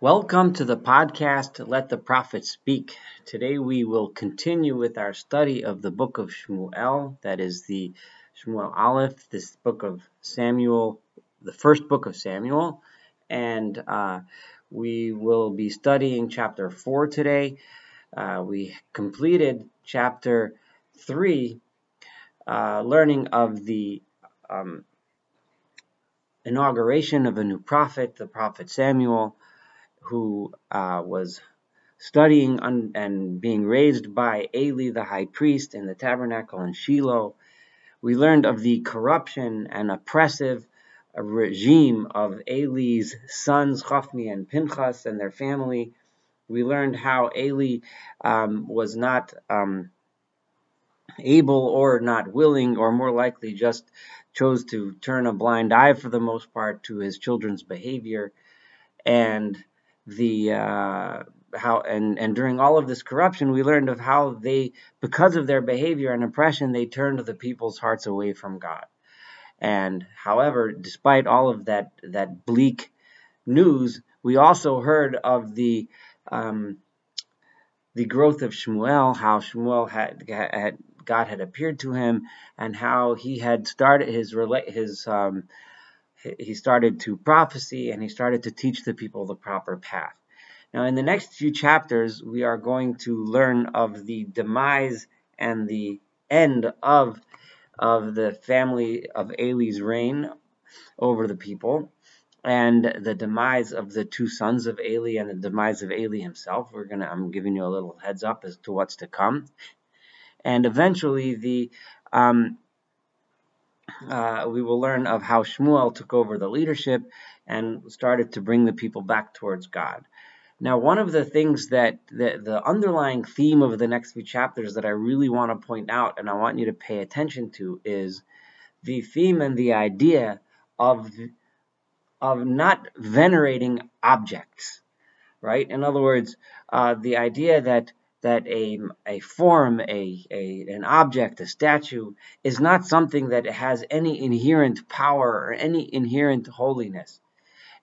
Welcome to the podcast Let the Prophet Speak. Today we will continue with our study of the book of Shmuel, that is the Shmuel Aleph, this book of Samuel, the first book of Samuel. And uh, we will be studying chapter 4 today. Uh, we completed chapter 3, uh, learning of the um, inauguration of a new prophet, the prophet Samuel who uh, was studying un- and being raised by Eli the high priest in the tabernacle in Shiloh. We learned of the corruption and oppressive regime of Eli's sons, Hophni and Pinchas, and their family. We learned how Eli um, was not um, able or not willing, or more likely just chose to turn a blind eye for the most part to his children's behavior. And the uh, how and and during all of this corruption, we learned of how they, because of their behavior and oppression, they turned the people's hearts away from God. And however, despite all of that that bleak news, we also heard of the um, the growth of Shmuel, how Shmuel had, had God had appeared to him, and how he had started his his um, he started to prophecy and he started to teach the people the proper path. Now, in the next few chapters, we are going to learn of the demise and the end of, of the family of Eli's reign over the people, and the demise of the two sons of Eli and the demise of Eli himself. We're gonna I'm giving you a little heads up as to what's to come. And eventually the um, uh, we will learn of how Shmuel took over the leadership and started to bring the people back towards God. Now, one of the things that the, the underlying theme of the next few chapters that I really want to point out and I want you to pay attention to is the theme and the idea of of not venerating objects, right? In other words, uh, the idea that that a, a form, a, a, an object, a statue, is not something that has any inherent power or any inherent holiness.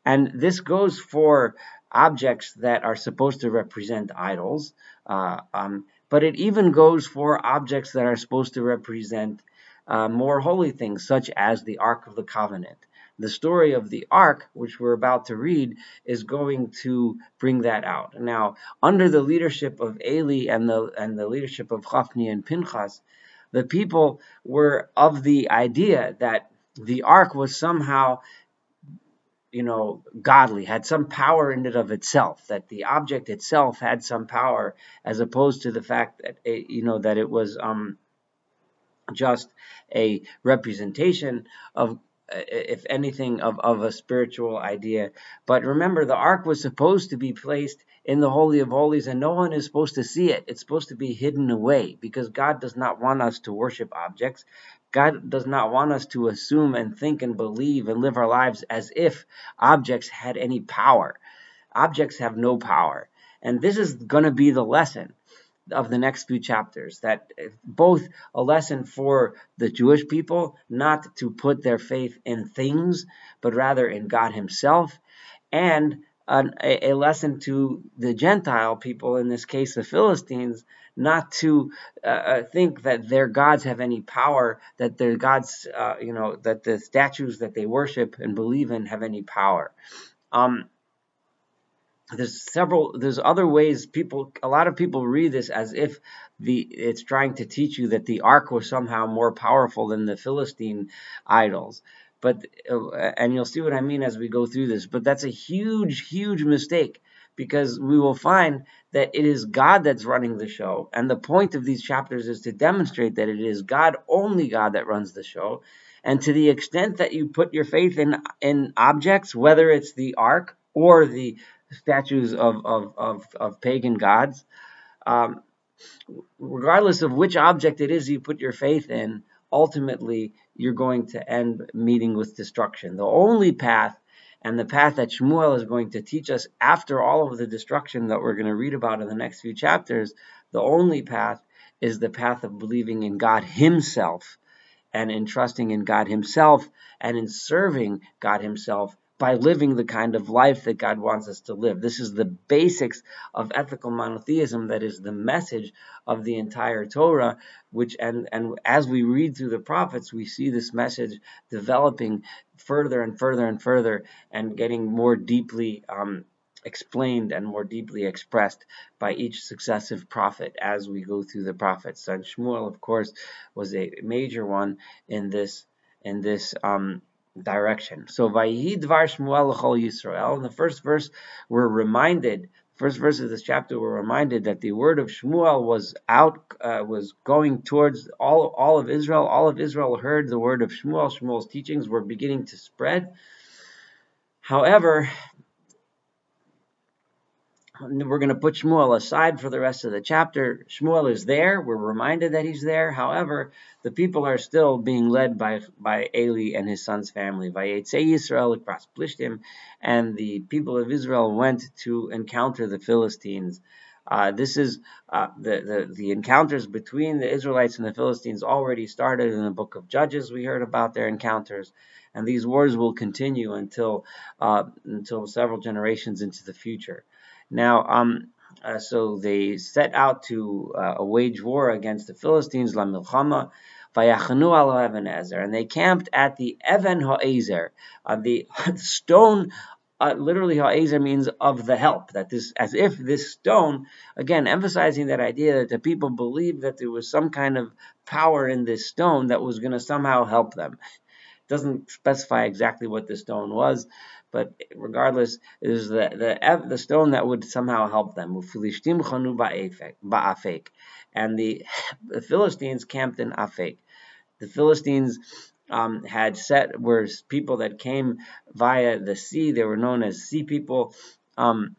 And this goes for objects that are supposed to represent idols, uh, um, but it even goes for objects that are supposed to represent uh, more holy things, such as the Ark of the Covenant the story of the ark, which we're about to read, is going to bring that out. Now, under the leadership of Eli and the and the leadership of Hophni and Pinchas, the people were of the idea that the ark was somehow you know godly had some power in it of itself that the object itself had some power as opposed to the fact that it, you know that it was um just a representation of Uh, if anything, of, of a spiritual idea. But remember, the ark was supposed to be placed in the Holy of Holies, and no one is supposed to see it. It's supposed to be hidden away because God does not want us to worship objects. God does not want us to assume and think and believe and live our lives as if objects had any power. Objects have no power. And this is going to be the lesson of the next few chapters that both a lesson for the Jewish people not to put their faith in things but rather in God himself and an, a, lesson to the Gentile people in this case the Philistines not to uh, uh, think that their gods have any power that their gods uh, you know that the statues that they worship and believe in have any power. Um, there's several there's other ways people a lot of people read this as if the it's trying to teach you that the ark was somehow more powerful than the philistine idols. But uh, and you'll see what i mean as we go through this but that's a huge huge mistake because we will find that it is god that's running the show. And the point of these chapters is to demonstrate that it is god only god that runs the show. And to the extent that you put your faith in in objects whether it's the ark or the statues of, of, of, of pagan gods. Um, regardless of which object it is you put your faith in, ultimately you're going to end meeting with destruction. The only path and the path that Shmuel is going to teach us after all of the destruction that we're going to read about in the next few chapters, the only path is the path of believing in God Himself and in trusting in God Himself and in serving God Himself by living the kind of life that God wants us to live. This is the basics of ethical monotheism that is the message of the entire Torah, which and and as we read through the prophets, we see this message developing further and further and further and getting more deeply um, explained and more deeply expressed by each successive prophet as we go through the prophets. And Shmuel, of course, was a major one in this in this um, direction. So Vayihi Dvar Shmuel L'chol Yisrael. In the first verse, we're reminded. First verse of this chapter, we're reminded that the word of Shmuel was out, uh, was going towards all all of Israel. All of Israel heard the word of Shmuel. Shmuel's teachings were beginning to spread. However, we're going to put Shmuel aside for the rest of the chapter. Shmuel is there. We're reminded that he's there. However, the people are still being led by by Eli and his son's family. Yisrael Plishtim, and the people of Israel went to encounter the Philistines. Uh, this is uh, the, the the encounters between the Israelites and the Philistines already started in the book of Judges. We heard about their encounters, and these wars will continue until uh, until several generations into the future. Now, um, uh, so they set out to uh, wage war against the Philistines, La Milchama, Vayachanu al Even Ezer, and they camped at the Even Ha'ezer, uh, the stone. Uh, literally, Ha'ezer means of the help. That this, as if this stone, again, emphasizing that idea that the people believed that there was some kind of power in this stone that was going to somehow help them. Doesn't specify exactly what the stone was, but regardless, it is the, the, the stone that would somehow help them. And the, the Philistines camped in Afek. The Philistines um, had set were people that came via the sea. They were known as sea people. Um,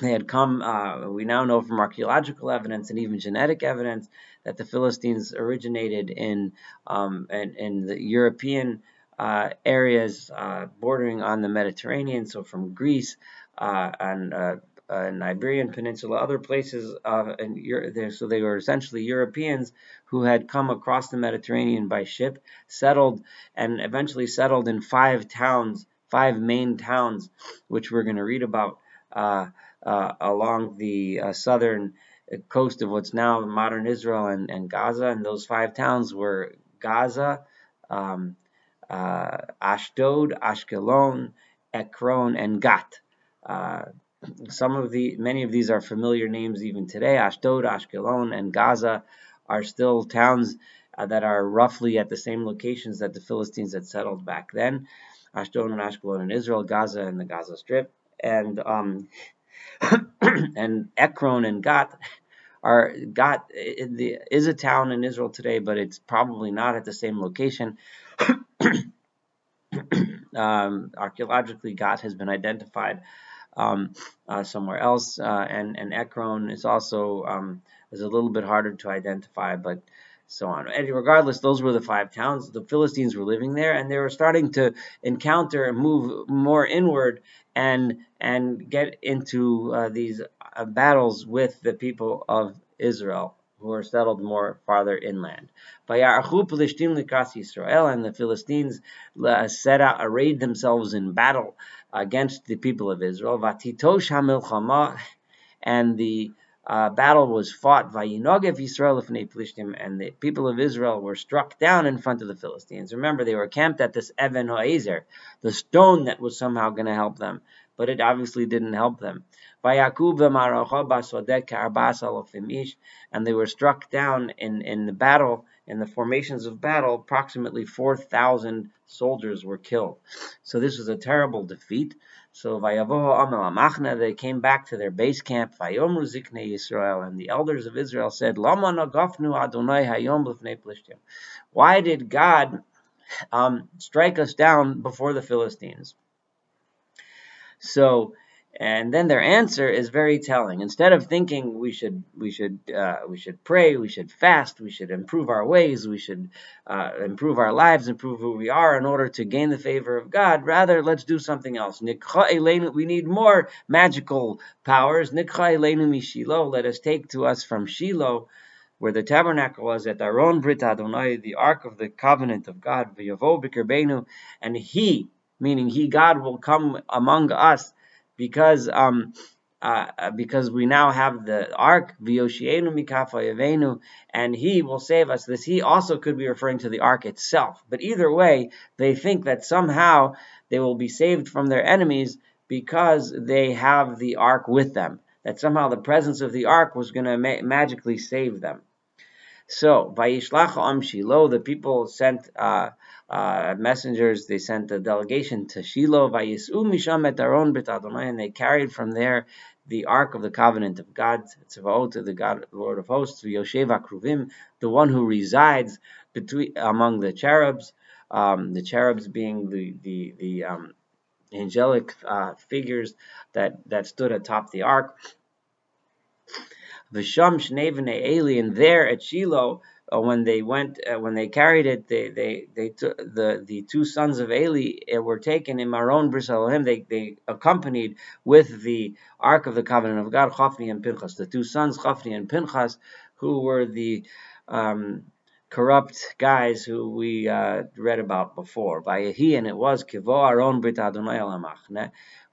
they had come, uh, we now know from archaeological evidence and even genetic evidence that the Philistines originated in, um, in, in the European uh, areas uh, bordering on the Mediterranean, so from Greece uh, and uh, and Iberian Peninsula, other places, uh, and there, so they were essentially Europeans who had come across the Mediterranean by ship, settled, and eventually settled in five towns, five main towns, which we're going to read about uh, uh, along the uh, southern coast of what's now modern Israel and, and Gaza. And those five towns were Gaza, um, uh, Ashdod, Ashkelon, Ekron, and Gat. Uh, some of the many of these are familiar names even today. Ashdod, Ashkelon, and Gaza are still towns uh, that are roughly at the same locations that the Philistines had settled back then. Ashdod and Ashkelon in Israel, Gaza and the Gaza Strip, and um, and Ekron and Gat are Gat is a town in Israel today, but it's probably not at the same location. um, archaeologically, Gat has been identified um, uh, somewhere else, uh, and and Ekron is also um, is a little bit harder to identify, but so on. And regardless, those were the five towns. The Philistines were living there, and they were starting to encounter and move more inward and and get into uh, these uh, battles with the people of Israel who are settled more farther inland. And the Philistines uh, set out, arrayed themselves in battle against the people of Israel. And the uh, battle was fought. And the people of Israel were struck down in front of the Philistines. Remember, they were camped at this Even Ha'ezer, the stone that was somehow going to help them, but it obviously didn't help them and they were struck down in, in the battle, in the formations of battle, approximately 4,000 soldiers were killed. So this was a terrible defeat. So they came back to their base camp, Israel, and the elders of Israel said, Why did God um, strike us down before the Philistines? So and then their answer is very telling. Instead of thinking we should we should uh, we should pray, we should fast, we should improve our ways, we should uh, improve our lives, improve who we are in order to gain the favor of God. Rather, let's do something else. We need more magical powers. Let us take to us from Shiloh where the tabernacle was at Aron Brit Adonai, the ark of the covenant of God, and he meaning He, God, will come among us because um, uh, uh because we now have the ark, and He will save us. This He also could be referring to the ark itself. But either way, they think that somehow they will be saved from their enemies because they have the ark with them. That somehow the presence of the ark was going to ma- magically save them. So, Vayishlach Am Shiloh, the people sent uh, uh, messengers, they sent a delegation to Shiloh, Vayisu Misham et Aron and they carried from there the Ark of the Covenant of God, Tzavaot, the God, Lord of Hosts, Yoshev Akruvim, the one who resides between among the cherubs, um, the cherubs being the the the um, angelic uh, figures that that stood atop the ark. Visham Shnei Eli, and there at Shiloh, uh, when they went, uh, when they carried it, they they they took the the two sons of Eli uh, were taken in Maron Bris They they accompanied with the Ark of the Covenant of God, Chafni and Pinchas, the two sons Chafni and Pinchas, who were the um, corrupt guys who we uh, read about before. Vayehi, and it was Kivo Aron Brit Adonai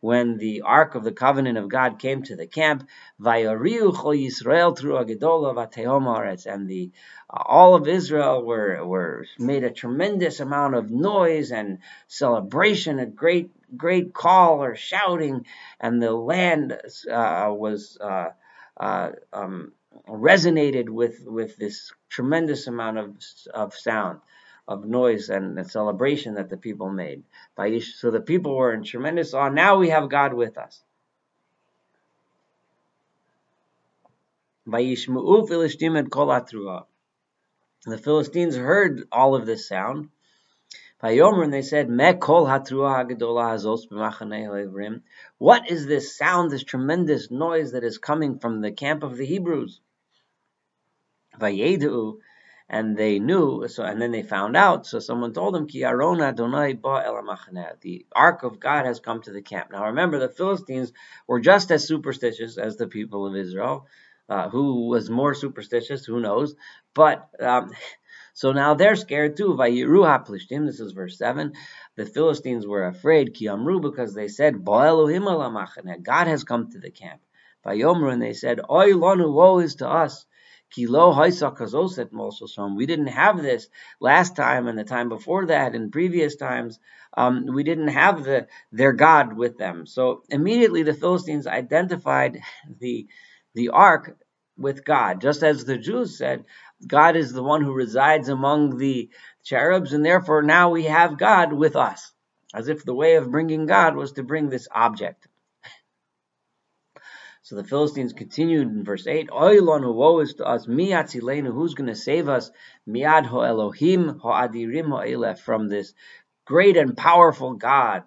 when the Ark of the Covenant of God came to the camp, Vayariu Chol Yisrael through Agedola Vatehom and the uh, all of Israel were were made a tremendous amount of noise and celebration, a great great call or shouting, and the land uh, was um, resonated with with this tremendous amount of of sound of noise and, and celebration that the people made. So the people were in tremendous awe. Now we have God with us. The Philistines heard all of this sound. And they said, What is this sound, this tremendous noise that is coming from the camp of the Hebrews? And they knew. So and then they found out. So someone told them, "Ki ba The ark of God has come to the camp. Now remember, the Philistines were just as superstitious as the people of Israel. Uh, who was more superstitious? Who knows? But um, so now they're scared too. Vayiruha plishtim. This is verse seven. The Philistines were afraid. Ki amru because they said, "Ba Elohim God has come to the camp. Vayomru and they said, "Oy lanu, woe is to us." We didn't have this last time and the time before that and previous times. Um, we didn't have the their God with them. So immediately the Philistines identified the the ark with God, just as the Jews said, God is the one who resides among the cherubs, and therefore now we have God with us, as if the way of bringing God was to bring this object. So the Philistines continued in verse 8, Oilonu, woe is to us, mi who's going to save us, miad ho Elohim ho adirim ho from this great and powerful God.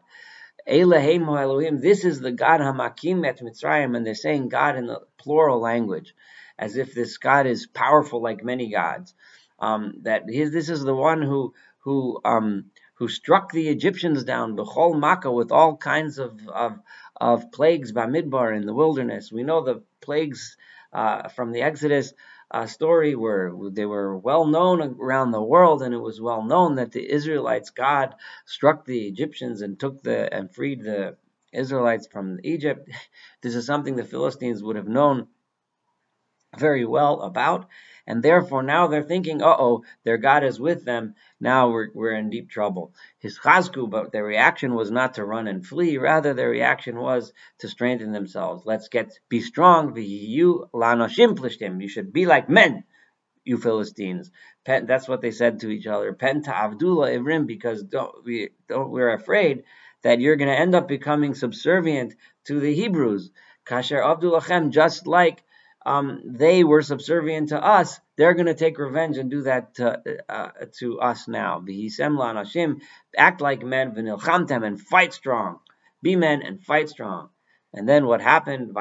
Elohim ho Elohim, this is the God hamakim et Mitzrayim, and they're saying God in the plural language, as if this God is powerful like many gods. Um, that his, this is the one who who um, who struck the Egyptians down, bechol makkah, with all kinds of, of of plagues Bamidbar in the wilderness. We know the plagues uh, from the Exodus uh, story were they were well known around the world, and it was well known that the Israelites, God struck the Egyptians and took the and freed the Israelites from Egypt. This is something the Philistines would have known very well about, and therefore now they're thinking, uh oh, their God is with them. Now we're, we're in deep trouble. His chazku, but their reaction was not to run and flee. Rather, their reaction was to strengthen themselves. Let's get be strong. You should be like men, you Philistines. That's what they said to each other. Penta Avdullah Ivrim, because don't, we don't, we're afraid that you're going to end up becoming subservient to the Hebrews. Kasher Abdullachem, just like um, they were subservient to us, they're going to take revenge and do that to, uh, to us now. Act like men, v'nilchamtem, and fight strong. Be men and fight strong. And then what happened?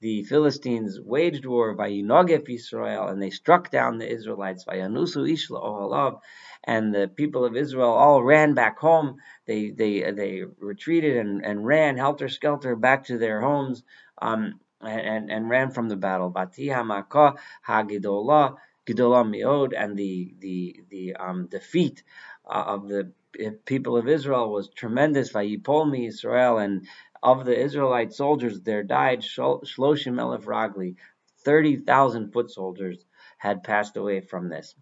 The Philistines waged war Vayinogef Israel, and they struck down the Israelites. Vayanusu Ishla Ohalav, And the people of Israel all ran back home. They they they retreated and, and ran helter skelter back to their homes. Um, and, and ran from the battle. Bati Hagidola Gidola Miod and the the the um, defeat uh, of the people of Israel was tremendous. Vayipolmi Israel, and of the Israelite soldiers, there died Shloshim Elef Ragli, 30,000 foot soldiers had passed away from this.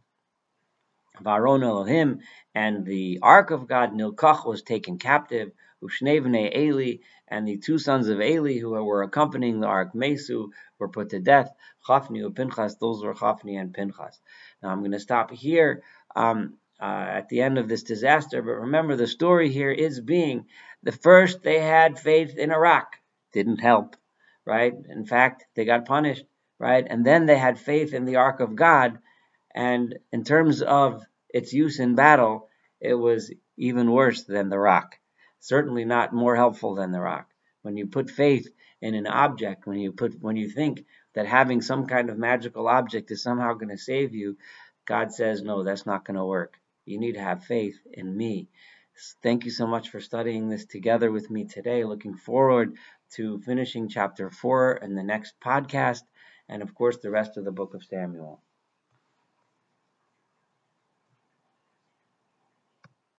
Varon Elohim, and the ark of God, Nilkach, was taken captive. Ushnevne Eli, and the two sons of Eli who were accompanying the ark, Mesu, were put to death. Chafni and Pinchas, those were Chafni and Pinchas. Now I'm going to stop here um, uh, at the end of this disaster, but remember the story here is being the first they had faith in a rock, didn't help, right? In fact, they got punished, right? And then they had faith in the ark of God, and in terms of its use in battle, it was even worse than the rock. Certainly not more helpful than the rock. When you put faith in an object, when you put when you think that having some kind of magical object is somehow going to save you, God says, no, that's not going to work. You need to have faith in me. Thank you so much for studying this together with me today. Looking forward to finishing chapter 4 in the next podcast, and of course, the rest of the book of Samuel.